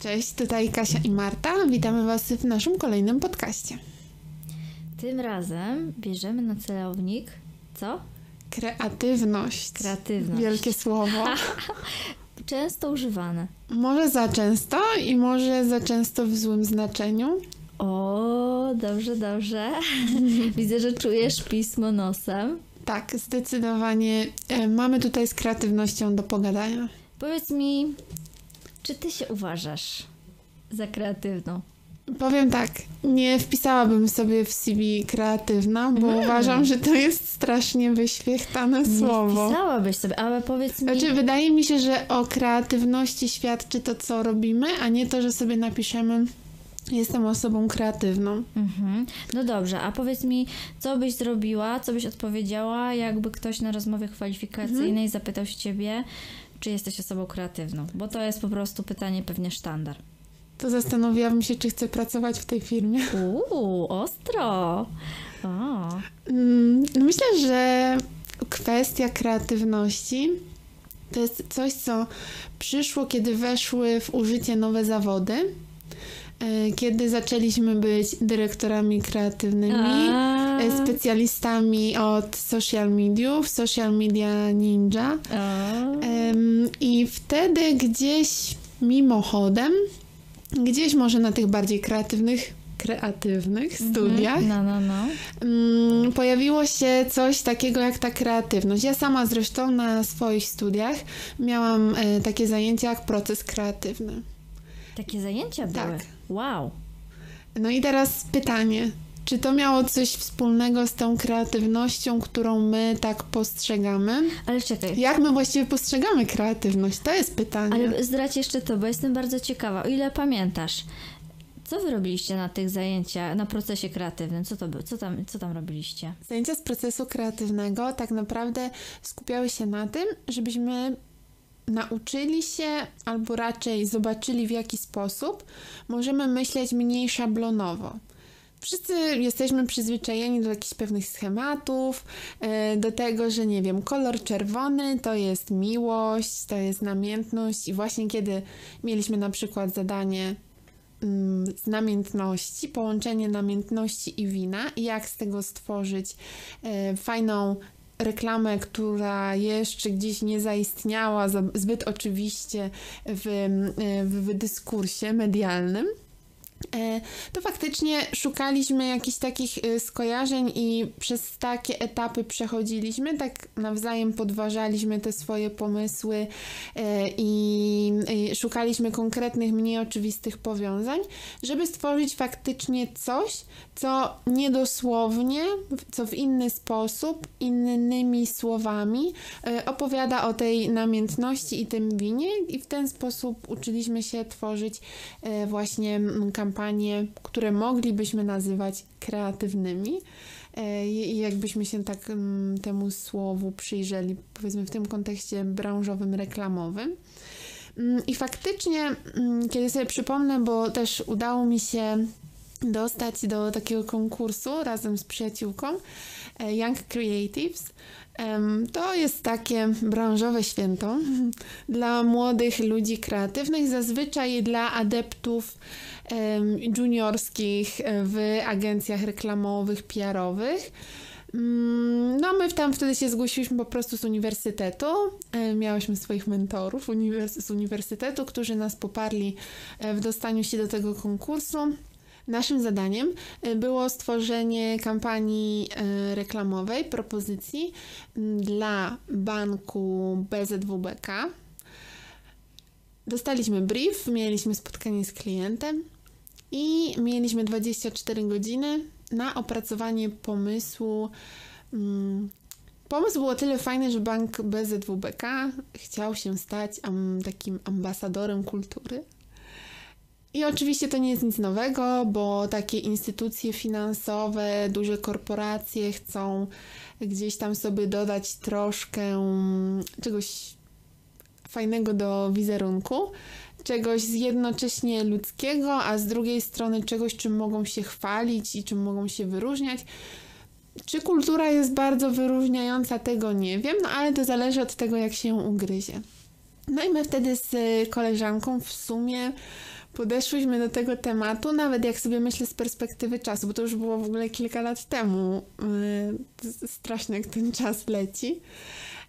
Cześć, tutaj Kasia i Marta. Witamy Was w naszym kolejnym podcaście. Tym razem bierzemy na celownik co? Kreatywność. Kreatywność. Wielkie słowo. Często używane. Może za często i może za często w złym znaczeniu. O, dobrze, dobrze. Widzę, że czujesz pismo nosem. Tak, zdecydowanie e, mamy tutaj z kreatywnością do pogadania. Powiedz mi, czy ty się uważasz za kreatywną? Powiem tak, nie wpisałabym sobie w CV kreatywna, bo Mm. uważam, że to jest strasznie wyświechtane Nie słowo. wpisałabyś sobie, ale powiedz mi... Znaczy, wydaje mi się, że o kreatywności świadczy to, co robimy, a nie to, że sobie napiszemy jestem osobą kreatywną. Mhm. No dobrze, a powiedz mi, co byś zrobiła, co byś odpowiedziała, jakby ktoś na rozmowie kwalifikacyjnej Mhm. zapytał się ciebie, czy jesteś osobą kreatywną? Bo to jest po prostu pytanie pewnie sztandar. To zastanowiłabym się, czy chcę pracować w tej firmie. Uuu, ostro. O. Mm, no Myślę, że kwestia kreatywności to jest coś, co przyszło, kiedy weszły w użycie nowe zawody. E, Kiedy zaczęliśmy być dyrektorami kreatywnymi, A. e, specjalistami od social mediów, social media ninja. I wtedy gdzieś mimochodem, gdzieś może na tych bardziej kreatywnych, kreatywnych studiach, No, no, no. mm, pojawiło się coś takiego jak ta kreatywność. Ja sama zresztą na swoich studiach miałam e, takie zajęcia jak proces kreatywny. Takie zajęcia były. Tak. Wow. No i teraz pytanie. Czy to miało coś wspólnego z tą kreatywnością, którą my tak postrzegamy? Ale czekaj. Jak my właściwie postrzegamy kreatywność? To jest pytanie. Ale zdradź jeszcze to, bo jestem bardzo ciekawa. O ile pamiętasz, co wy robiliście na tych zajęciach, na procesie kreatywnym? Co to było? Co tam, co tam robiliście? Zajęcia z procesu kreatywnego tak naprawdę skupiały się na tym, żebyśmy nauczyli się, albo raczej zobaczyli, w jaki sposób możemy myśleć mniej szablonowo. Wszyscy jesteśmy przyzwyczajeni do jakichś pewnych schematów, e, do tego, że nie wiem, kolor czerwony to jest miłość, to jest namiętność, i właśnie kiedy mieliśmy na przykład zadanie mm, z namiętności, połączenie namiętności i wina i jak z tego stworzyć e, fajną reklamę, która jeszcze gdzieś nie zaistniała za, zbyt oczywiście w, w dyskursie medialnym. E, To faktycznie szukaliśmy jakichś takich e, skojarzeń i przez takie etapy przechodziliśmy, tak nawzajem podważaliśmy te swoje pomysły e, i szukaliśmy konkretnych, mniej oczywistych powiązań, żeby stworzyć faktycznie coś, co niedosłownie, co w inny sposób, innymi słowami opowiada o tej namiętności i tym winie. I w ten sposób uczyliśmy się tworzyć właśnie mm, kampanie, które moglibyśmy nazywać kreatywnymi. E, I jakbyśmy się tak mm, temu słowu przyjrzeli, powiedzmy w tym kontekście branżowym, reklamowym. Mm, I faktycznie, mm, kiedy sobie przypomnę, bo też udało mi się dostać do takiego konkursu razem z przyjaciółką e, Young Creatives. To jest takie branżowe święto dla młodych ludzi kreatywnych, zazwyczaj dla adeptów juniorskich e, w agencjach reklamowych, PR-owych. Mm, No, my tam wtedy się zgłosiliśmy po prostu z uniwersytetu. E, Miałyśmy swoich mentorów z uniwersytetu, którzy nas poparli w dostaniu się do tego konkursu. Naszym zadaniem e, było stworzenie kampanii e, reklamowej, propozycji m, dla banku BZWBK. Dostaliśmy brief, mieliśmy spotkanie z klientem i mieliśmy 24 godziny na opracowanie pomysłu. Mm, Pomysł był o tyle fajny, że bank BZWBK chciał się stać takim ambasadorem kultury. I oczywiście to nie jest nic nowego, bo takie instytucje finansowe, duże korporacje chcą gdzieś tam sobie dodać troszkę mm, czegoś fajnego do wizerunku, czegoś jednocześnie ludzkiego, a z drugiej strony czegoś, czym mogą się chwalić i czym mogą się wyróżniać. Czy kultura jest bardzo wyróżniająca, tego nie wiem, no ale to zależy od tego, jak się ugryzie. No i my wtedy z koleżanką w sumie podeszłyśmy do tego tematu, nawet jak sobie myślę z perspektywy czasu, bo to już było w ogóle kilka lat temu. Yy, strasznie jak ten czas leci.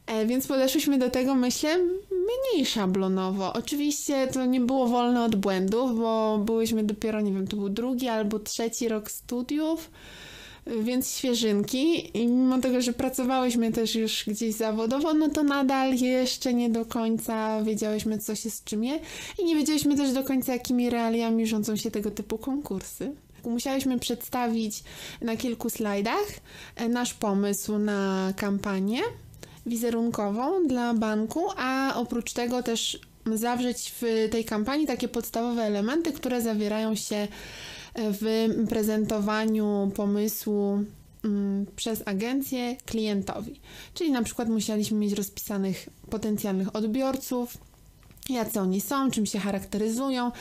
E, więc podeszłyśmy do tego, myślę, mniej szablonowo. Oczywiście to nie było wolne od błędów, bo byłyśmy dopiero, nie wiem, to był drugi albo trzeci rok studiów, więc świeżynki. I mimo tego, że pracowałyśmy też już gdzieś zawodowo, no to nadal jeszcze nie do końca wiedziałyśmy, co się z czym je. I nie wiedziałyśmy też do końca, jakimi realiami rządzą się tego typu konkursy. Musiałyśmy przedstawić na kilku slajdach e, nasz pomysł na kampanię wizerunkową dla banku, a oprócz tego też zawrzeć w tej kampanii takie podstawowe elementy, które zawierają się w prezentowaniu pomysłu mm, przez agencję klientowi. Czyli na przykład musieliśmy mieć rozpisanych potencjalnych odbiorców, jacy oni są, czym się charakteryzują,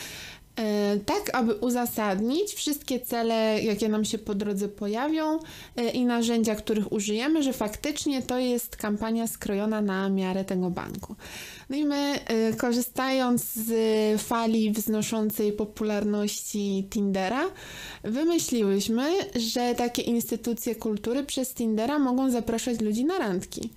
tak aby uzasadnić wszystkie cele, jakie nam się po drodze pojawią e, i narzędzia, których użyjemy, że faktycznie to jest kampania skrojona na miarę tego banku. No i my, e, korzystając z fali wznoszącej popularności Tindera, wymyśliłyśmy, że takie instytucje kultury przez Tindera mogą zapraszać ludzi na randki.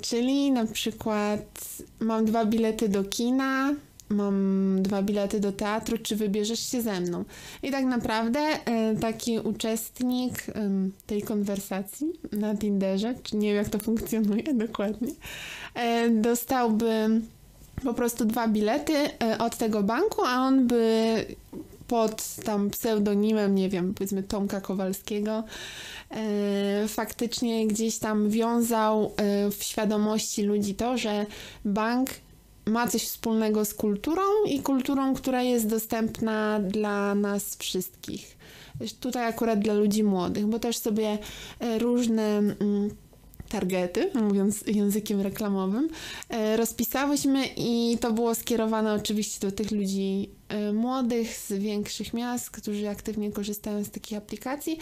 Czyli na przykład mam dwa bilety do kina, mam dwa bilety do teatru, czy wybierzesz się ze mną? I tak naprawdę e, taki uczestnik tej konwersacji na Tinderze, czy nie wiem jak to funkcjonuje dokładnie, e, dostałby po prostu dwa bilety e, od tego banku, a on by pod tam pseudonimem, nie wiem, powiedzmy Tomka Kowalskiego, faktycznie gdzieś tam wiązał w świadomości ludzi to, że bank ma coś wspólnego z kulturą i kulturą, która jest dostępna dla nas wszystkich. Tutaj akurat dla ludzi młodych, bo też sobie e, różne mm, targety, mówiąc językiem reklamowym, e, rozpisałyśmy i to było skierowane oczywiście do tych ludzi młodych z większych miast, którzy aktywnie korzystają z takich aplikacji,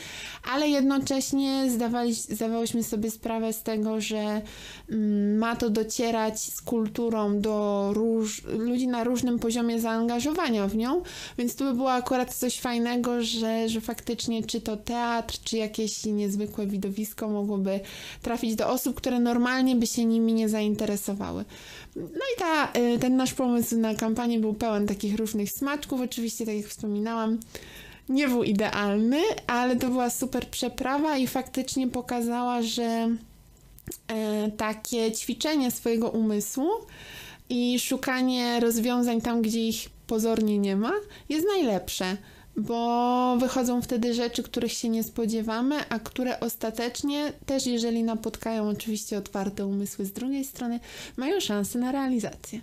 ale jednocześnie zdawali, zdawałyśmy sobie sprawę z tego, że mm, ma to docierać z kulturą do róż, ludzi na różnym poziomie zaangażowania w nią, więc tu by było akurat coś fajnego, że, że faktycznie czy to teatr, czy jakieś niezwykłe widowisko mogłoby trafić do osób, które normalnie by się nimi nie zainteresowały. No i ta, y, ten nasz pomysł na kampanię był pełen takich różnych smaczków. Oczywiście, tak jak wspominałam, nie był idealny, ale to była super przeprawa i faktycznie pokazała, że e, takie ćwiczenie swojego umysłu i szukanie rozwiązań tam, gdzie ich pozornie nie ma, jest najlepsze bo wychodzą wtedy rzeczy, których się nie spodziewamy, a które ostatecznie też, jeżeli napotkają oczywiście otwarte umysły z drugiej strony, mają szansę na realizację.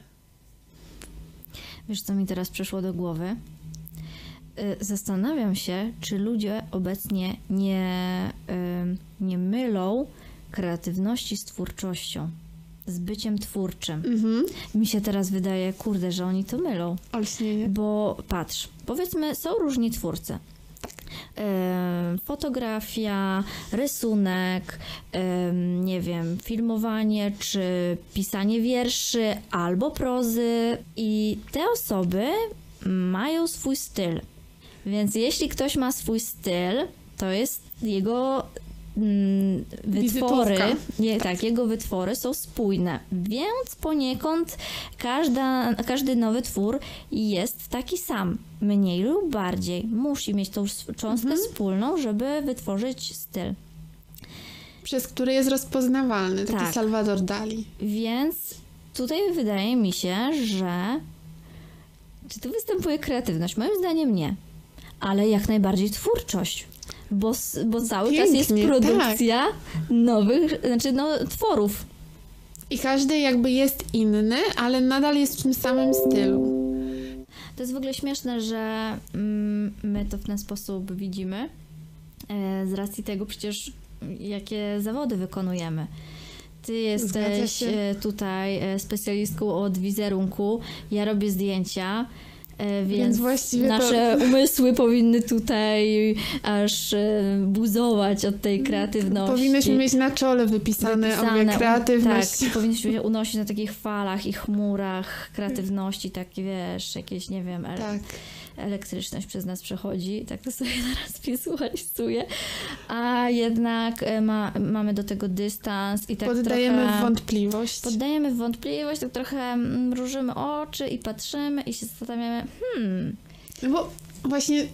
Wiesz, co mi teraz przyszło do głowy? Y, zastanawiam się, czy ludzie obecnie nie, nie mylą kreatywności z twórczością z byciem twórczym. Mhm. Mi się teraz wydaje, kurde, że oni to mylą. Olśnienie. Bo patrz, powiedzmy, są różni twórcy. Fotografia, rysunek, nie wiem, filmowanie czy pisanie wierszy albo prozy i te osoby mają swój styl. Więc jeśli ktoś ma swój styl, to jest jego wytwory, nie, tak, jego wytwory są spójne, więc poniekąd każda, każdy nowy twór jest taki sam, mniej lub bardziej. Musi mieć tą cząstkę mhm. wspólną, żeby wytworzyć styl. Przez który jest rozpoznawalny, taki tak. Salvador Dali. Więc tutaj wydaje mi się, że czy tu występuje kreatywność? Moim zdaniem nie, ale jak najbardziej twórczość bo, bo cały Pięknie, czas jest produkcja tak. nowych, znaczy no, tworów. I każdy jakby jest inny, ale nadal jest w tym samym stylu. To jest w ogóle śmieszne, że mm, my to w ten sposób widzimy. E, z racji tego przecież jakie zawody wykonujemy. Ty jesteś e, tutaj e, specjalistką od wizerunku, ja robię zdjęcia. E, Więc, Więc właściwie to- nasze umysły powinny tutaj aż e, buzować od tej kreatywności. Powinnyśmy mieć na czole wypisane, Wypisane, kreatywność. Tak, powinniśmy się unosić na takich falach i chmurach kreatywności, takie wiesz, jakieś, nie wiem, Tak. Elektryczność przez nas przechodzi, tak to sobie zaraz wizualizuję, a jednak e, ma, mamy do tego dystans i tak Poddajemy trochę... wątpliwość. Poddajemy wątpliwość, tak trochę mrużymy oczy i patrzymy i się zastanawiamy, hmm, No Bo właśnie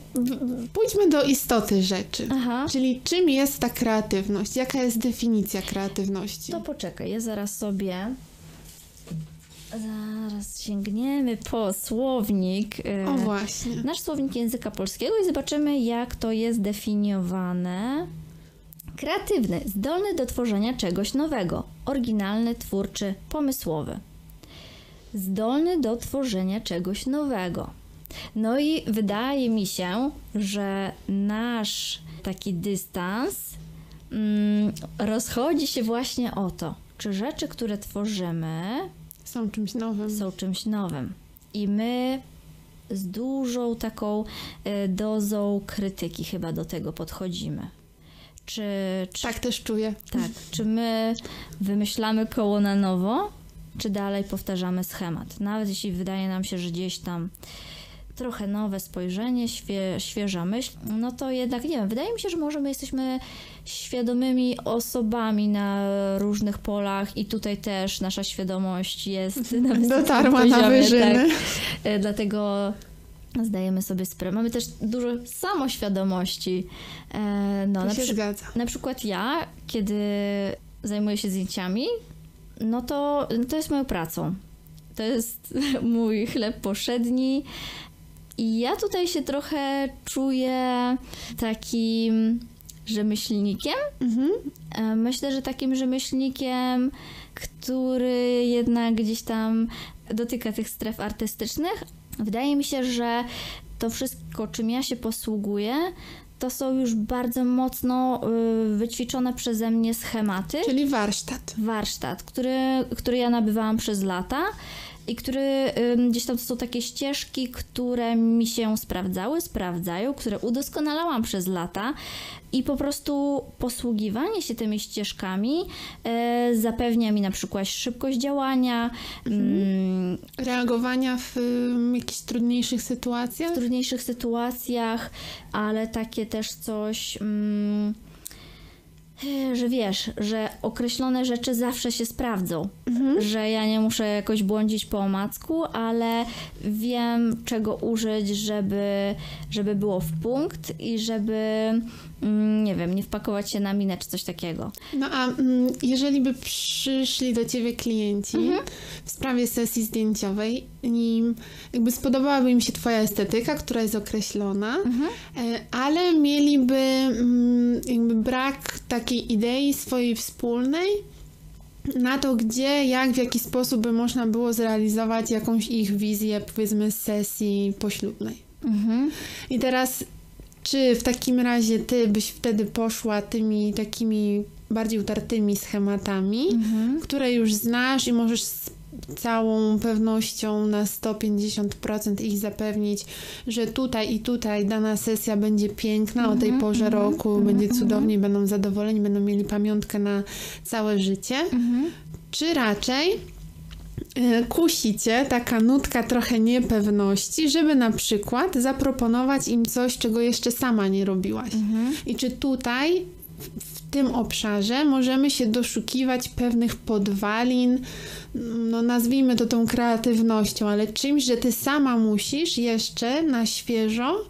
pójdźmy do istoty rzeczy. aha, Czyli czym jest ta kreatywność? Jaka jest definicja kreatywności? to poczekaj, ja zaraz sobie... Zaraz sięgniemy po słownik. e, O właśnie. nasz słownik języka polskiego i zobaczymy, jak to jest definiowane. Kreatywny, zdolny do tworzenia czegoś nowego, oryginalny, twórczy, pomysłowy. Zdolny do tworzenia czegoś nowego. No i wydaje mi się, że nasz taki dystans mm, rozchodzi się właśnie o to, czy rzeczy, które tworzymy, Są czymś nowym. są czymś nowym. I my z dużą taką e, dozą krytyki chyba do tego podchodzimy. Czy, czy, Tak też czuję. tak, czy my wymyślamy koło na nowo, czy dalej powtarzamy schemat? Nawet jeśli wydaje nam się, że gdzieś tam trochę nowe spojrzenie, świe, świeża myśl, no to jednak nie wiem, wydaje mi się, że może my jesteśmy świadomymi osobami na różnych polach i tutaj też nasza świadomość jest na Dotarła na wyżyny. Tak. E, Dlatego zdajemy sobie sprawę. Mamy też dużo samoświadomości. E, No, To na, przy, na przykład ja, kiedy zajmuję się zdjęciami, no to, to jest moją pracą. To jest mój chleb powszedni. I ja tutaj się trochę czuję takim rzemieślnikiem. Mhm. E, Myślę, że takim rzemieślnikiem, który jednak gdzieś tam dotyka tych stref artystycznych. Wydaje mi się, że to wszystko, czym ja się posługuję, to są już bardzo mocno y, wyćwiczone przeze mnie schematy. Czyli warsztat. Warsztat, który, który ja nabywałam przez lata i który gdzieś tam to są takie ścieżki, które mi się sprawdzały, sprawdzają, które udoskonalałam przez lata i po prostu posługiwanie się tymi ścieżkami e, zapewnia mi na przykład szybkość działania, mm, Reagowania w jakichś trudniejszych sytuacjach. w trudniejszych sytuacjach, ale takie też coś, e, że wiesz, że określone rzeczy zawsze się sprawdzą. Że ja nie muszę jakoś błądzić po omacku, ale wiem czego użyć, żeby, żeby było w punkt i żeby, mm, nie wiem, nie wpakować się na minę czy coś takiego. No a mm, jeżeli by przyszli do ciebie klienci Mhm. w sprawie sesji zdjęciowej i jakby spodobałaby im się twoja estetyka, która jest określona, Mhm. e, ale mieliby mm, jakby brak takiej idei swojej wspólnej na to, gdzie, jak, w jaki sposób by można było zrealizować jakąś ich wizję, powiedzmy, z sesji poślubnej. Mhm. I teraz, czy w takim razie ty byś wtedy poszła tymi takimi bardziej utartymi schematami, Mhm. które już znasz i możesz całą pewnością na 150% ich zapewnić, że tutaj i tutaj dana sesja będzie piękna o tej Mhm, porze mhm, roku, mhm, będzie mhm. cudownie, będą zadowoleni, będą mieli pamiątkę na całe życie, Mhm. czy raczej e, kusi cię taka nutka trochę niepewności, żeby na przykład zaproponować im coś, czego jeszcze sama nie robiłaś. Mhm. I czy tutaj, w, tym obszarze, możemy się doszukiwać pewnych podwalin, no nazwijmy to tą kreatywnością, ale czymś, że ty sama musisz jeszcze na świeżo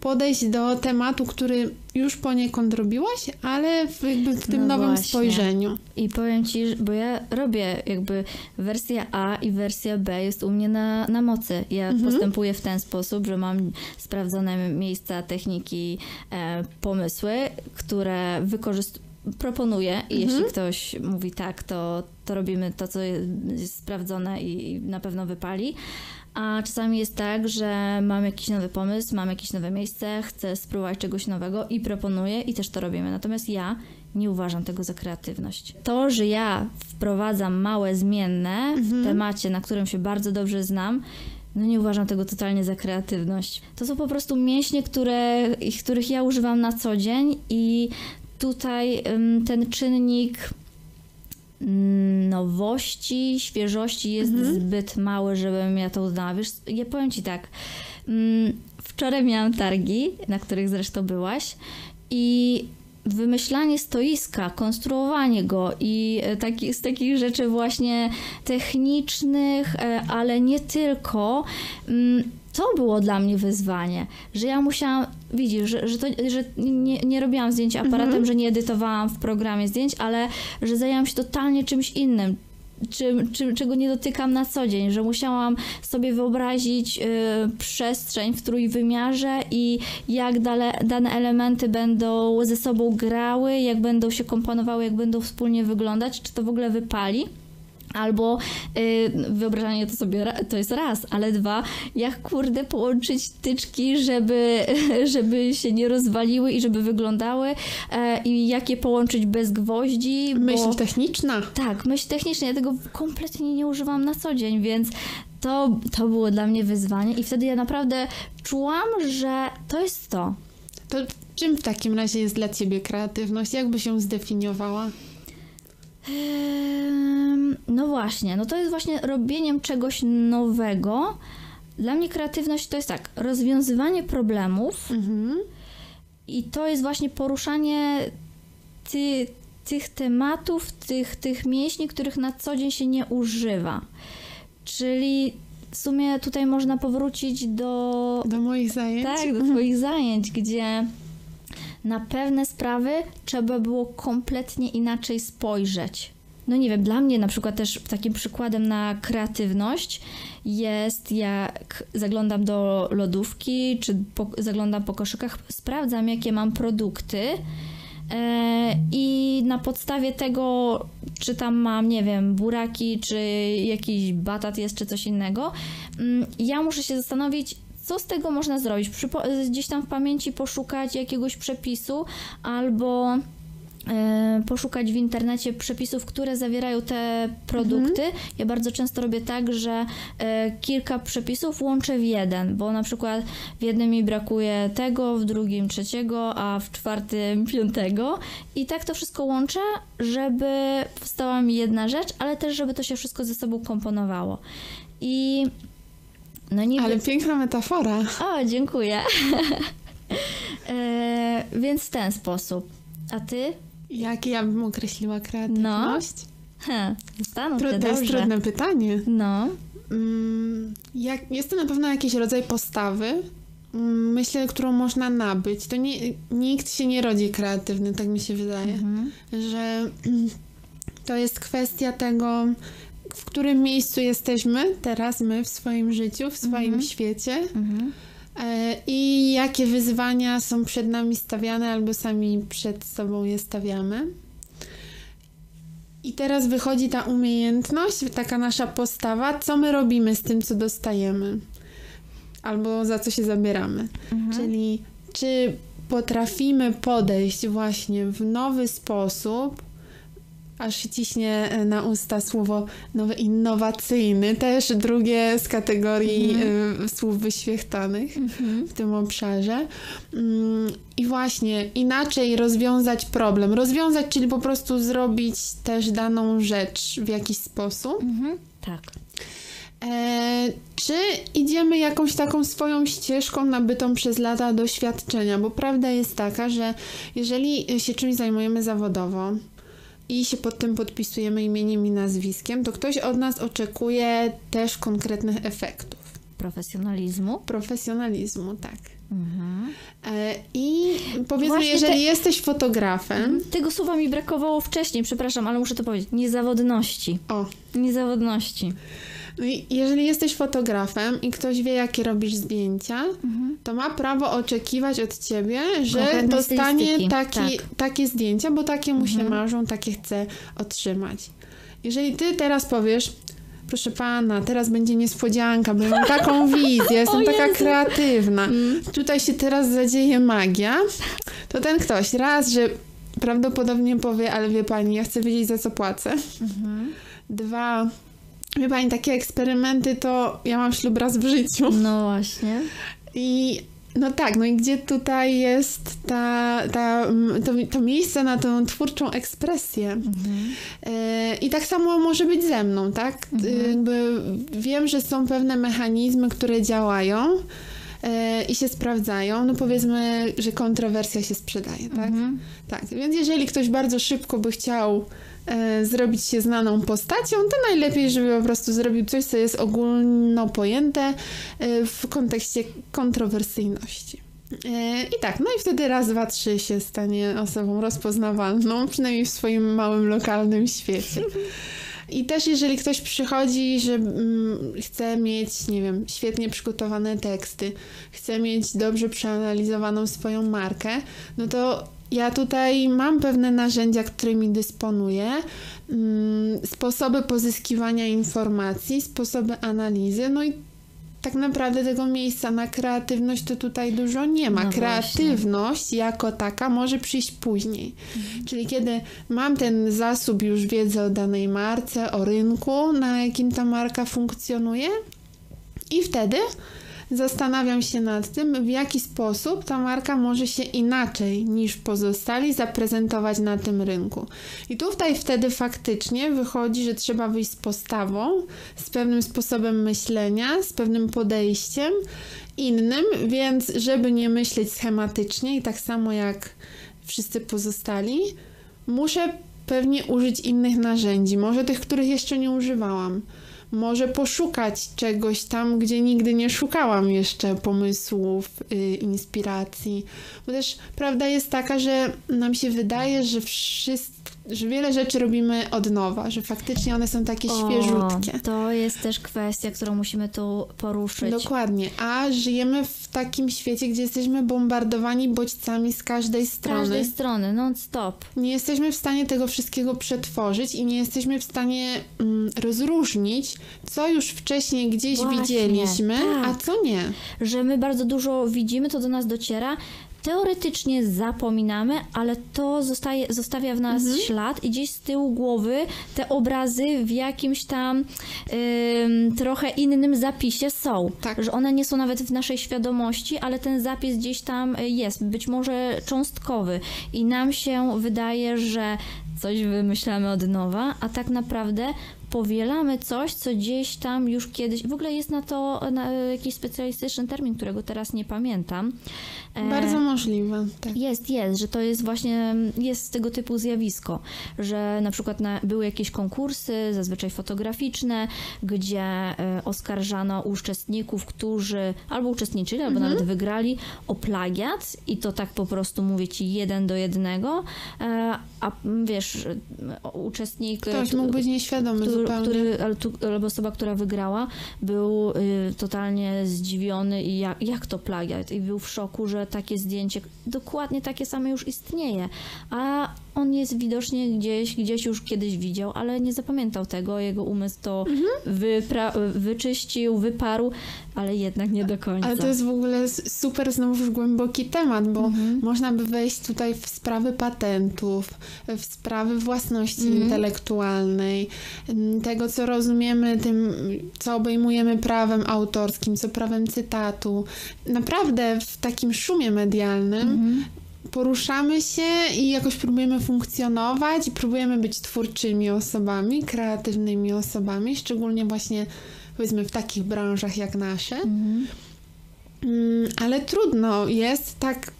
podejść do tematu, który już poniekąd robiłaś, ale w, jakby w tym No nowym właśnie. spojrzeniu. I powiem ci, bo ja robię jakby wersja A i wersja B jest u mnie na, na mocy. Ja Mhm. postępuję w ten sposób, że mam sprawdzone miejsca, techniki, e, pomysły, które wykorzystuję. Proponuję i jeśli ktoś mówi tak, to, to robimy to, co jest sprawdzone i i na pewno wypali. A czasami jest tak, że mam jakiś nowy pomysł, mam jakieś nowe miejsce, chcę spróbować czegoś nowego i proponuję i też to robimy. Natomiast ja nie uważam tego za kreatywność. To, że ja wprowadzam małe zmienne w temacie, na którym się bardzo dobrze znam, No nie uważam tego totalnie za kreatywność. To są po prostu mięśnie, które, których ja używam na co dzień i tutaj ten czynnik nowości, świeżości jest Mhm. zbyt mały, żebym ja to uznała. Wiesz, ja powiem Ci tak, mm, wczoraj miałam targi, na których zresztą byłaś i wymyślanie stoiska, konstruowanie go i e, taki, z takich rzeczy właśnie technicznych, e, ale nie tylko, mm, to było dla mnie wyzwanie, że ja musiałam, widzisz, że, że, to, że nie, nie robiłam zdjęć aparatem, Mhm. że nie edytowałam w programie zdjęć, ale że zajęłam się totalnie czymś innym. Czym, czym, czego nie dotykam na co dzień, że musiałam sobie wyobrazić y, przestrzeń w trójwymiarze i jak dale, dane elementy będą ze sobą grały, jak będą się komponowały, jak będą wspólnie wyglądać, czy to w ogóle wypali. Albo y, wyobrażanie to sobie to jest raz, ale dwa, jak kurde połączyć tyczki, żeby, żeby się nie rozwaliły i żeby wyglądały e, i jak je połączyć bez gwoździ. bo- Myśl techniczna. tak, myśl techniczna, ja tego kompletnie nie używam na co dzień, więc to, to było dla mnie wyzwanie i wtedy ja naprawdę czułam, że to jest to. To czym w takim razie jest dla ciebie kreatywność? Jak by się zdefiniowała? Ehm, No właśnie, no to jest właśnie robieniem czegoś nowego. Dla mnie kreatywność to jest tak, rozwiązywanie problemów Mhm. i to jest właśnie poruszanie ty, tych tematów, tych, tych mięśni, których na co dzień się nie używa. Czyli w sumie tutaj można powrócić do, Do moich zajęć? tak, do Twoich zajęć, gdzie na pewne sprawy trzeba było kompletnie inaczej spojrzeć. No nie wiem, dla mnie na przykład też takim przykładem na kreatywność jest jak zaglądam do lodówki, czy po, zaglądam po koszykach, sprawdzam jakie mam produkty e, i na podstawie tego, czy tam mam, nie wiem, buraki, czy jakiś batat jest, czy coś innego, mm, ja muszę się zastanowić, co z tego można zrobić. Przypo- gdzieś tam w pamięci poszukać jakiegoś przepisu albo poszukać w internecie przepisów, które zawierają te produkty. Ja bardzo często robię tak, że e, kilka przepisów łączę w jeden, bo na przykład w jednym mi brakuje tego, w drugim trzeciego, a w czwartym piątego. I tak to wszystko łączę, żeby powstała mi jedna rzecz, ale też, żeby to się wszystko ze sobą komponowało. I no niby... Ale piękna metafora. O, dziękuję. e, więc w ten sposób. A ty? Jak ja bym określiła kreatywność? He, zastanów Tru- się to jest dobrze. trudne pytanie. No. Mm, jak, jest to na pewno jakiś rodzaj postawy, mm, myślę, którą można nabyć. To nie, nikt się nie rodzi kreatywny, tak mi się wydaje. Mhm. Że mm, to jest kwestia tego, w którym miejscu jesteśmy teraz my w swoim życiu, w swoim Mhm. świecie Mhm. E, i jakie wyzwania są przed nami stawiane albo sami przed sobą je stawiamy. I teraz wychodzi ta umiejętność, taka nasza postawa, co my robimy z tym, co dostajemy, albo za co się zabieramy. Mhm. Czyli czy potrafimy podejść właśnie w nowy sposób, aż się ciśnie e, na usta słowo nowy, innowacyjny, też drugie z kategorii y, słów wyświechtanych Mhm. w tym obszarze. Mm, I właśnie inaczej rozwiązać problem. Rozwiązać, czyli po prostu zrobić też daną rzecz w jakiś sposób. Mhm. Tak. E, czy idziemy jakąś taką swoją ścieżką nabytą przez lata doświadczenia? Bo prawda jest taka, że jeżeli się czymś zajmujemy zawodowo i się pod tym podpisujemy imieniem i nazwiskiem, to ktoś od nas oczekuje też konkretnych efektów. Profesjonalizmu. Profesjonalizmu, tak. Mhm. E, I powiedzmy, Właśnie jeżeli te- jesteś fotografem, Tego słowa mi brakowało wcześniej, przepraszam, ale muszę to powiedzieć. Niezawodności. o, Niezawodności. Jeżeli jesteś fotografem i ktoś wie, jakie robisz zdjęcia, Mhm. to ma prawo oczekiwać od ciebie, że Konkretnej dostanie taki, tak. takie zdjęcia, bo takie mu się Mhm. marzą, takie chce otrzymać. Jeżeli ty teraz powiesz, proszę pana, teraz będzie niespodzianka, bo ja mam taką wizję, jestem taka kreatywna, Mm. tutaj się teraz zadzieje magia, to ten ktoś raz, że prawdopodobnie powie, ale wie pani, ja chcę wiedzieć za co płacę. Mhm. Dwa, Wie pani, takie eksperymenty to ja mam ślub raz w życiu. No właśnie. I no tak, no i gdzie tutaj jest ta, ta, to, to miejsce na tą twórczą ekspresję. Mhm. E, I tak samo może być ze mną, tak? Mhm. Jakby wiem, że są pewne mechanizmy, które działają e, i się sprawdzają. No powiedzmy, że kontrowersja się sprzedaje, tak? Mhm. Tak, więc jeżeli ktoś bardzo szybko by chciał E, zrobić się znaną postacią, to najlepiej, żeby po prostu zrobił coś, co jest ogólno pojęte e, w kontekście kontrowersyjności. E, I tak, no i wtedy raz, dwa, trzy się stanie osobą rozpoznawalną, przynajmniej w swoim małym, lokalnym świecie. I też jeżeli ktoś przychodzi, że mm, chce mieć, nie wiem, świetnie przygotowane teksty, chce mieć dobrze przeanalizowaną swoją markę, no to ja tutaj mam pewne narzędzia, którymi dysponuję, mm, sposoby pozyskiwania informacji, sposoby analizy, no i tak naprawdę tego miejsca na kreatywność to tutaj dużo nie ma. No kreatywność właśnie. jako taka może przyjść później. Mhm. Czyli kiedy mam ten zasób już wiedzy o danej marce, o rynku, na jakim ta marka funkcjonuje i wtedy zastanawiam się nad tym, w jaki sposób ta marka może się inaczej niż pozostali zaprezentować na tym rynku. I tutaj wtedy faktycznie wychodzi, że trzeba wyjść z postawą, z pewnym sposobem myślenia, z pewnym podejściem innym, więc żeby nie myśleć schematycznie i tak samo jak wszyscy pozostali, muszę pewnie użyć innych narzędzi, może tych, których jeszcze nie używałam może poszukać czegoś tam, gdzie nigdy nie szukałam jeszcze pomysłów, yy, inspiracji. Bo też prawda jest taka, że nam się wydaje, że wszystko że wiele rzeczy robimy od nowa, że faktycznie one są takie o, świeżutkie. To jest też kwestia, którą musimy tu poruszyć. Dokładnie, a żyjemy w takim świecie, gdzie jesteśmy bombardowani bodźcami z każdej strony. Z każdej strony, non-stop. Nie jesteśmy w stanie tego wszystkiego przetworzyć i nie jesteśmy w stanie mm, rozróżnić, co już wcześniej gdzieś Właśnie, widzieliśmy, tak. a co nie. Że my bardzo dużo widzimy, to do nas dociera, teoretycznie zapominamy, ale to zostaje, zostawia w nas mhm. ślad i gdzieś z tyłu głowy te obrazy w jakimś tam trochę innym zapisie są. Tak. Że one nie są nawet w naszej świadomości, ale ten zapis gdzieś tam jest, być może cząstkowy i nam się wydaje, że coś wymyślamy od nowa, a tak naprawdę powielamy coś, co gdzieś tam już kiedyś, w ogóle jest na to na jakiś specjalistyczny termin, którego teraz nie pamiętam. E, Bardzo możliwe. Tak. Jest, jest, że to jest właśnie, jest tego typu zjawisko, że na przykład na, były jakieś konkursy, zazwyczaj fotograficzne, gdzie e, oskarżano uczestników, którzy albo uczestniczyli, albo mhm. nawet wygrali o plagiat i to tak po prostu mówię ci jeden do jednego, e, a wiesz, uczestnik... Ktoś mógł być nieświadomy który, Który, albo osoba, która wygrała, był y, totalnie zdziwiony i jak, jak to plagiat. I był w szoku, że takie zdjęcie dokładnie takie same już istnieje, a on jest widocznie gdzieś, gdzieś już kiedyś widział, ale nie zapamiętał tego, jego umysł to mhm. wyczyścił, wyparł, ale jednak nie do końca. Ale to jest w ogóle super znowu głęboki temat, bo mhm. można by wejść tutaj w sprawy patentów, w sprawy własności mhm. intelektualnej, tego, co rozumiemy tym, co obejmujemy prawem autorskim, co prawem cytatu. Naprawdę w takim szumie medialnym mhm poruszamy się i jakoś próbujemy funkcjonować i próbujemy być twórczymi osobami, kreatywnymi osobami, szczególnie właśnie powiedzmy w takich branżach jak nasze. Mhm. Mm, ale trudno jest tak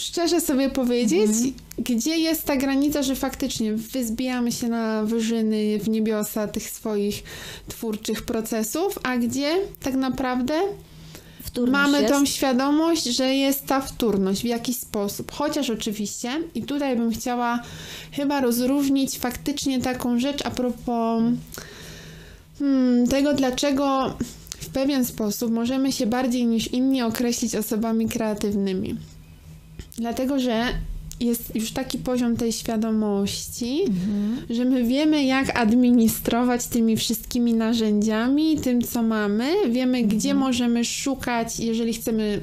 szczerze sobie powiedzieć, mhm. gdzie jest ta granica, że faktycznie wyzbijamy się na wyżyny w niebiosa tych swoich twórczych procesów, a gdzie tak naprawdę wtórność mamy jest. tą świadomość, że jest ta wtórność w jakiś sposób. Chociaż oczywiście, i tutaj bym chciała chyba rozróżnić faktycznie taką rzecz a propos hmm, tego, dlaczego w pewien sposób możemy się bardziej niż inni określić osobami kreatywnymi. Dlatego, że jest już taki poziom tej świadomości, mhm. że my wiemy, jak administrować tymi wszystkimi narzędziami, tym, co mamy, wiemy, mhm. gdzie możemy szukać, jeżeli chcemy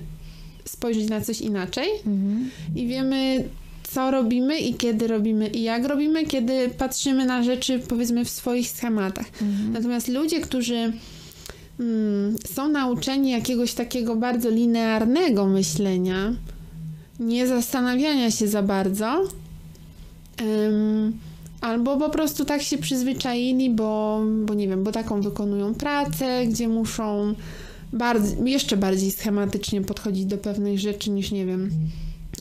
spojrzeć na coś inaczej, mhm. i wiemy, co robimy i kiedy robimy i jak robimy, kiedy patrzymy na rzeczy powiedzmy w swoich schematach. Mhm. Natomiast ludzie, którzy mm, są nauczeni jakiegoś takiego bardzo linearnego myślenia, nie zastanawiania się za bardzo, albo po prostu tak się przyzwyczaili, bo, bo nie wiem, bo taką wykonują pracę, gdzie muszą bardzo, jeszcze bardziej schematycznie podchodzić do pewnych rzeczy niż, nie wiem,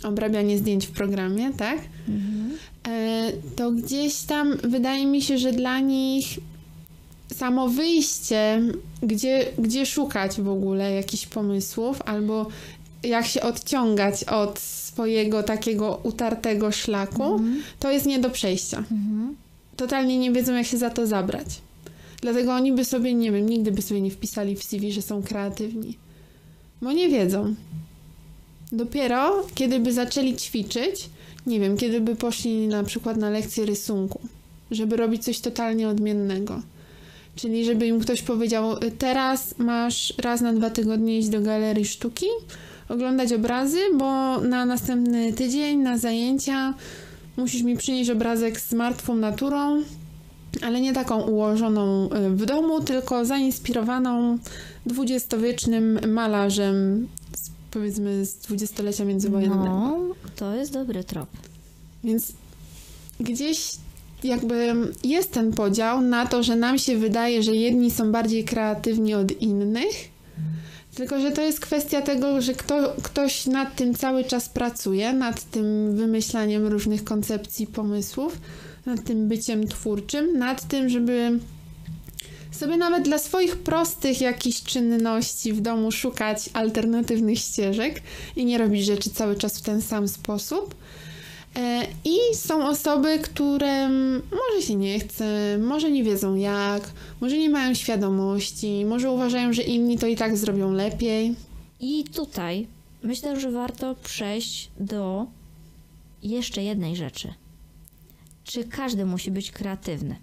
obrabianie zdjęć w programie, tak? Mhm. E, to gdzieś tam wydaje mi się, że dla nich samo wyjście, gdzie, gdzie szukać w ogóle jakichś pomysłów, albo jak się odciągać od swojego takiego utartego szlaku, mhm. to jest nie do przejścia. Mhm. Totalnie nie wiedzą, jak się za to zabrać. Dlatego oni by sobie, nie wiem, nigdy by sobie nie wpisali w CV, że są kreatywni. Bo nie wiedzą. Dopiero kiedy by zaczęli ćwiczyć, nie wiem, kiedy by poszli na przykład na lekcję rysunku, żeby robić coś totalnie odmiennego. Czyli żeby im ktoś powiedział, teraz masz raz na dwa tygodnie iść do galerii sztuki, oglądać obrazy, bo na następny tydzień, na zajęcia musisz mi przynieść obrazek z martwą naturą, ale nie taką ułożoną y, w domu, tylko zainspirowaną dwudziestowiecznym malarzem, z, powiedzmy z dwudziestolecia międzywojennego. No, to jest dobry trop. Więc gdzieś jakby jest ten podział na to, że nam się wydaje, że jedni są bardziej kreatywni od innych, tylko, że to jest kwestia tego, że kto, ktoś nad tym cały czas pracuje, nad tym wymyślaniem różnych koncepcji, pomysłów, nad tym byciem twórczym, nad tym, żeby sobie nawet dla swoich prostych jakichś czynności w domu szukać alternatywnych ścieżek i nie robić rzeczy cały czas w ten sam sposób. E, I są osoby, które może się nie chce, może nie wiedzą jak, może nie mają świadomości, może uważają, że inni to i tak zrobią lepiej. I tutaj myślę, że warto przejść do jeszcze jednej rzeczy. Czy każdy musi być kreatywny?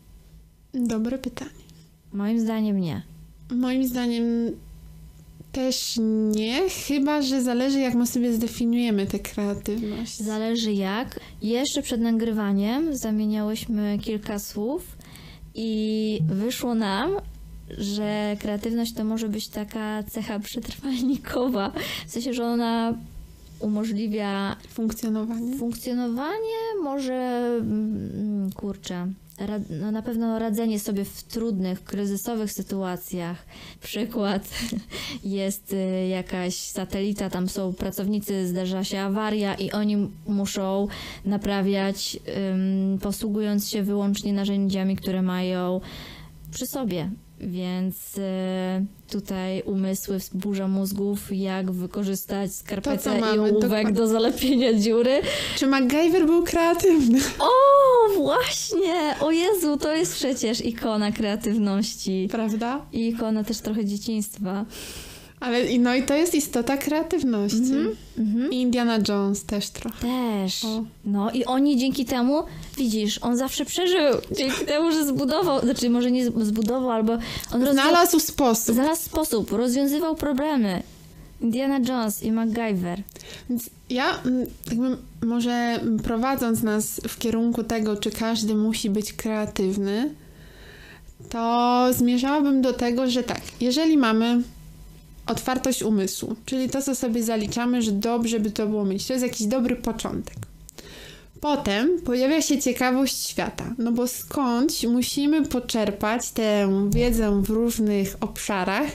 Dobre pytanie. Moim zdaniem nie. Moim zdaniem też nie, chyba że zależy, jak my sobie zdefiniujemy tę kreatywność. Zależy jak. Jeszcze przed nagrywaniem zamieniałyśmy kilka słów i wyszło nam, że kreatywność to może być taka cecha przetrwalnikowa. W sensie, że ona umożliwia funkcjonowanie. Funkcjonowanie, może mm, kurczę no na pewno radzenie sobie w trudnych, kryzysowych sytuacjach. Przykład jest y, jakaś satelita, tam są pracownicy, zdarza się awaria i oni muszą naprawiać, posługując się wyłącznie narzędziami, które mają przy sobie. Więc e, tutaj umysły, burza mózgów, jak wykorzystać skarpetę i ołówek do zalepienia dziury. Czy MacGyver był kreatywny? O, właśnie! O Jezu, to jest przecież ikona kreatywności. Prawda? I ikona też trochę dzieciństwa. Ale no i to jest istota kreatywności. Mm -hmm. I Indiana Jones też trochę. Też. O. No i oni dzięki temu, widzisz, on zawsze przeżył. Dzięki temu, że zbudował, znaczy może nie zbudował, albo on znalazł sposób. Znalazł sposób, rozwiązywał problemy. Indiana Jones i MacGyver. Więc ja jakby może prowadząc nas w kierunku tego, czy każdy musi być kreatywny, to zmierzałabym do tego, że tak, jeżeli mamy otwartość umysłu, czyli to, co sobie zaliczamy, że dobrze by to było mieć. To jest jakiś dobry początek. Potem pojawia się ciekawość świata, no bo skądś musimy poczerpać tę wiedzę w różnych obszarach,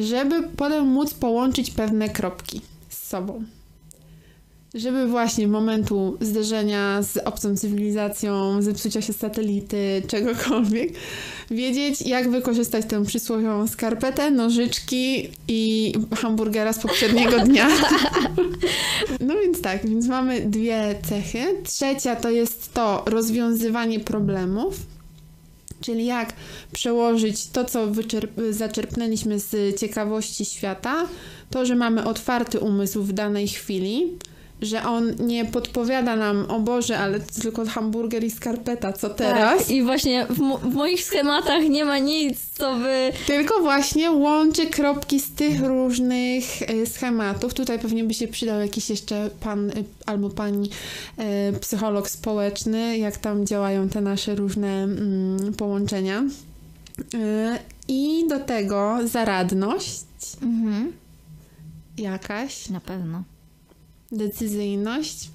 żeby potem móc połączyć pewne kropki z sobą żeby właśnie momentu zderzenia z obcą cywilizacją, zepsucia się satelity, czegokolwiek, wiedzieć, jak wykorzystać tę przysłowiową skarpetę, nożyczki i hamburgera z poprzedniego dnia. no więc tak, więc mamy dwie cechy. Trzecia to jest to rozwiązywanie problemów. Czyli jak przełożyć to, co zaczerpnęliśmy z ciekawości świata, to, że mamy otwarty umysł w danej chwili, że on nie podpowiada nam, o Boże, ale to tylko hamburger i skarpeta, co teraz? Tak, I właśnie w, mo- w moich schematach nie ma nic, co by... Tylko właśnie łączy kropki z tych różnych e, schematów. Tutaj pewnie by się przydał jakiś jeszcze pan e, albo pani e, psycholog społeczny, jak tam działają te nasze różne mm, połączenia. I do tego zaradność Mhm. jakaś, Na pewno. Decyzyjność.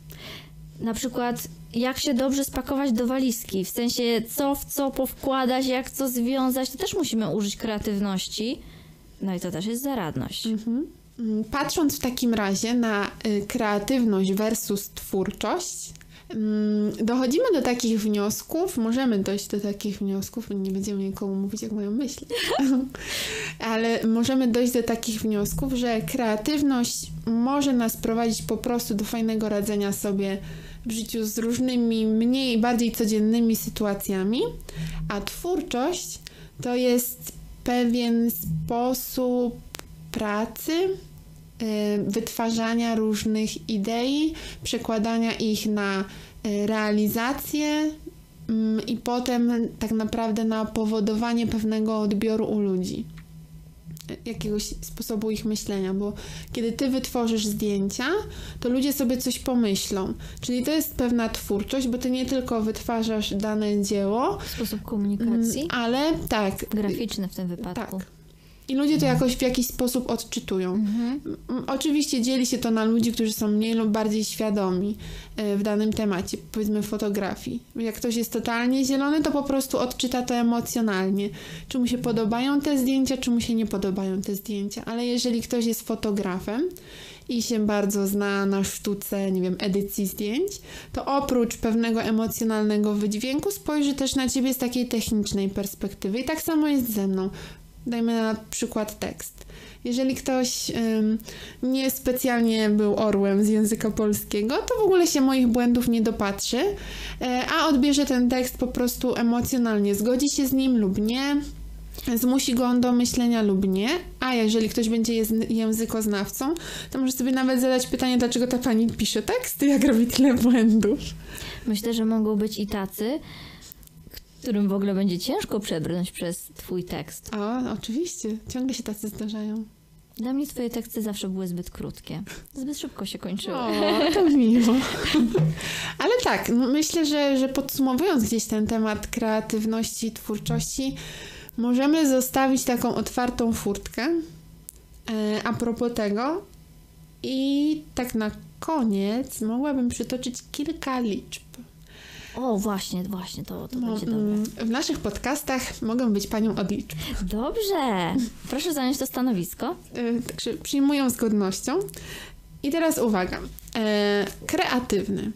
Na przykład, jak się dobrze spakować do walizki, w sensie co w co powkładać, jak co związać, to też musimy użyć kreatywności. No i to też jest zaradność. Mhm. Mm, Patrząc w takim razie na y, kreatywność versus twórczość, dochodzimy do takich wniosków, możemy dojść do takich wniosków, nie będziemy nikomu mówić, jak mają myśli, ale możemy dojść do takich wniosków, że kreatywność może nas prowadzić po prostu do fajnego radzenia sobie w życiu z różnymi, mniej, bardziej codziennymi sytuacjami, a twórczość to jest pewien sposób pracy, wytwarzania różnych idei, przekładania ich na y, realizację mm, i potem tak naprawdę na powodowanie pewnego odbioru u ludzi. Y, Jakiegoś sposobu ich myślenia, bo kiedy ty wytworzysz zdjęcia, to ludzie sobie coś pomyślą. Czyli to jest pewna twórczość, bo ty nie tylko wytwarzasz dane dzieło, Sposób mm, komunikacji. ale tak, Graficzny w tym wypadku. tak. I ludzie to jakoś w jakiś sposób odczytują. Mhm. Oczywiście dzieli się to na ludzi, którzy są mniej lub bardziej świadomi e, w danym temacie, powiedzmy fotografii. Jak ktoś jest totalnie zielony, to po prostu odczyta to emocjonalnie. Czy mu się podobają te zdjęcia, czy mu się nie podobają te zdjęcia. Ale jeżeli ktoś jest fotografem i się bardzo zna na sztuce, nie wiem, edycji zdjęć, to oprócz pewnego emocjonalnego wydźwięku spojrzy też na ciebie z takiej technicznej perspektywy. I tak samo jest ze mną. Dajmy na przykład tekst. Jeżeli ktoś ym, nie specjalnie był orłem z języka polskiego, to w ogóle się moich błędów nie dopatrzy, e, a odbierze ten tekst po prostu emocjonalnie. Zgodzi się z nim lub nie, zmusi go on do myślenia lub nie, a jeżeli ktoś będzie językoznawcą, to może sobie nawet zadać pytanie, dlaczego ta pani pisze teksty, jak robi tyle błędów. Myślę, że mogą być i tacy, którym w ogóle będzie ciężko przebrnąć przez twój tekst. A, oczywiście, ciągle się tacy zdarzają. Dla mnie twoje teksty zawsze były zbyt krótkie. Zbyt szybko się kończyły. O, to miło. Ale tak, no myślę, że, że podsumowując gdzieś ten temat kreatywności i twórczości, możemy zostawić taką otwartą furtkę e, a propos tego. I tak na koniec mogłabym przytoczyć kilka liczb. O, właśnie, właśnie, to, to No, będzie dobre. mm, w naszych podcastach mogę być panią od liczb. Dobrze. Proszę zająć to stanowisko. E, Także przyjmują z godnością. I teraz uwaga. E, kreatywny.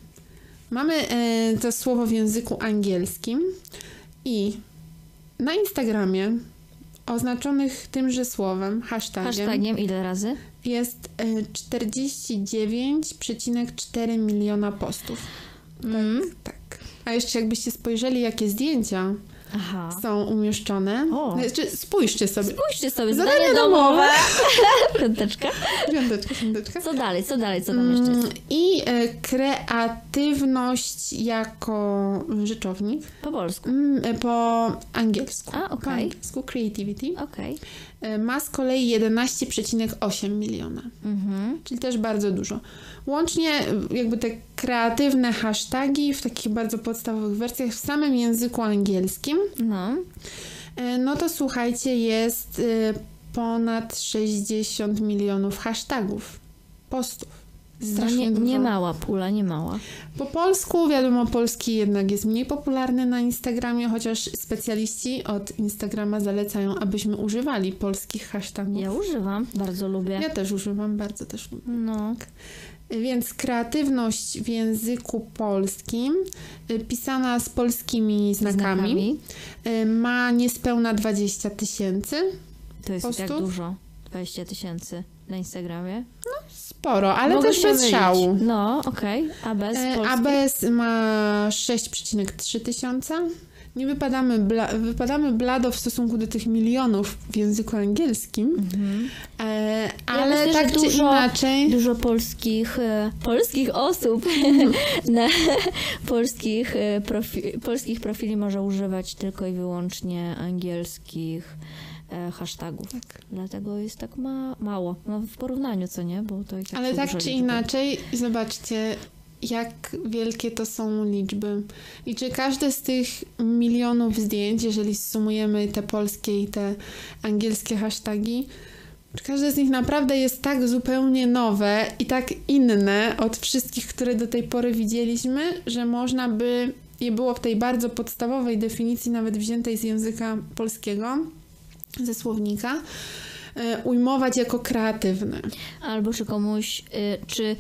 Mamy e, to słowo w języku angielskim i na Instagramie oznaczonych tymże słowem, hashtagiem, Hashtagiem ile razy? jest e, 49,4 miliona postów. Mm. Tak. A jeszcze jakbyście spojrzeli, jakie zdjęcia Aha. są umieszczone. O. Znaczy, spójrzcie sobie. Spójrzcie sobie, Zadanie zadanie domowe. Piąteczka. Piąteczka, piąteczka. Co dalej, co dalej, co tam jeszcze Mm, jest? I e, kreatywność jako rzeczownik Po polsku. mm, e, po angielsku. A, Po okej. angielsku creativity Okej. e, ma z kolei 11,8 miliona, Mhm. czyli też bardzo dużo. Łącznie e, jakby te kreatywne hasztagi w takich bardzo podstawowych wersjach w samym języku angielskim, No. e, no to słuchajcie, jest e, ponad 60 milionów hashtagów, postów. No Strasznie nie, nie mała pula, nie mała. Po polsku, wiadomo, polski jednak jest mniej popularny na Instagramie, chociaż specjaliści od Instagrama zalecają, abyśmy używali polskich hashtagów. Ja używam, bardzo lubię. Ja też używam, bardzo też lubię. No. Więc kreatywność w języku polskim, y, pisana z polskimi znakami, y, ma niespełna 20 tysięcy. To jest Postów? jak dużo. 20 tysięcy na Instagramie. Sporo, ale Mogę też bez szału. No, okej. A bez E, polski? ABS ma 6,3 tysiąca. Nie wypadamy, bla, wypadamy blado w stosunku do tych milionów w języku angielskim, Mhm. e, Ale, Ale myślę, tak czy dużo, inaczej. dużo polskich, e, polskich osób na polskich, e, profi, polskich profili może używać tylko i wyłącznie angielskich hashtagów. Tak. Dlatego jest tak ma, mało. No w porównaniu, co nie? Bo to i tak Ale tak czy liczby. inaczej, zobaczcie, jak wielkie to są liczby. I czy każde z tych milionów zdjęć, jeżeli sumujemy te polskie i te angielskie hasztagi, czy każde z nich naprawdę jest tak zupełnie nowe i tak inne od wszystkich, które do tej pory widzieliśmy, że można by je było w tej bardzo podstawowej definicji, nawet wziętej z języka polskiego, ze słownika, e, ujmować jako kreatywne. Albo czy komuś, y, czy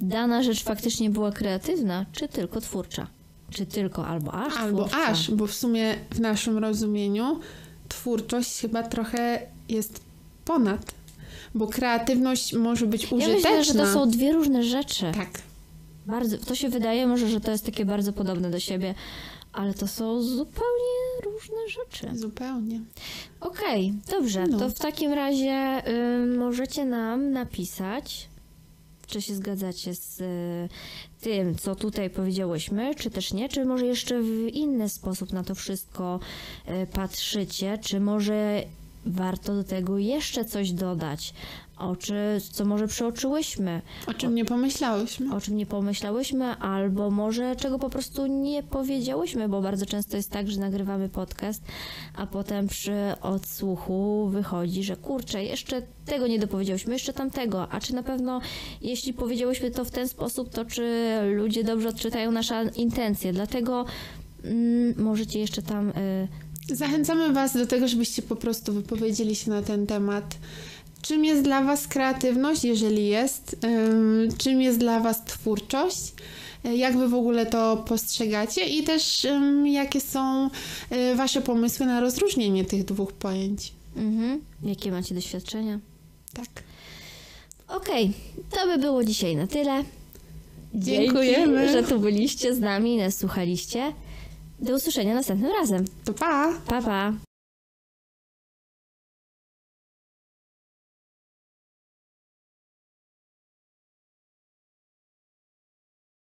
dana rzecz faktycznie była kreatywna, czy tylko twórcza. Czy tylko, albo aż Albo twórcza. aż, bo w sumie w naszym rozumieniu twórczość chyba trochę jest ponad, bo kreatywność może być Ja użyteczna. myślę, że to są dwie różne rzeczy. Tak, Bardzo, to się wydaje może, że to jest takie bardzo podobne do siebie, ale to są zupełnie różne rzeczy. zupełnie. Okej, dobrze. No. To w takim razie y, możecie nam napisać, czy się zgadzacie z y, tym, co tutaj powiedziałyśmy, czy też nie, czy może jeszcze w inny sposób na to wszystko y, patrzycie, czy może warto do tego jeszcze coś dodać, o czy, co może przeoczyłyśmy, O czym nie pomyślałyśmy. o czym nie pomyślałyśmy, albo może czego po prostu nie powiedziałyśmy, bo bardzo często jest tak, że nagrywamy podcast, a potem przy odsłuchu wychodzi, że kurczę, jeszcze tego nie dopowiedziałyśmy, jeszcze tamtego, a czy na pewno jeśli powiedziałyśmy to w ten sposób, to czy ludzie dobrze odczytają nasze intencje, dlatego mm, możecie jeszcze tam... Y, Zachęcamy Was do tego, żebyście po prostu wypowiedzieli się na ten temat. Czym jest dla Was kreatywność, jeżeli jest? Ym, Czym jest dla Was twórczość? Y, Jak Wy w ogóle to postrzegacie? I też jakie są y, Wasze pomysły na rozróżnienie tych dwóch pojęć? mhm, jakie macie doświadczenia? Tak. Okej, to by było dzisiaj na tyle. Dziękujemy. Dzięki, że tu byliście z nami i nas słuchaliście. Do usłyszenia następnym razem. To pa! Pa, pa.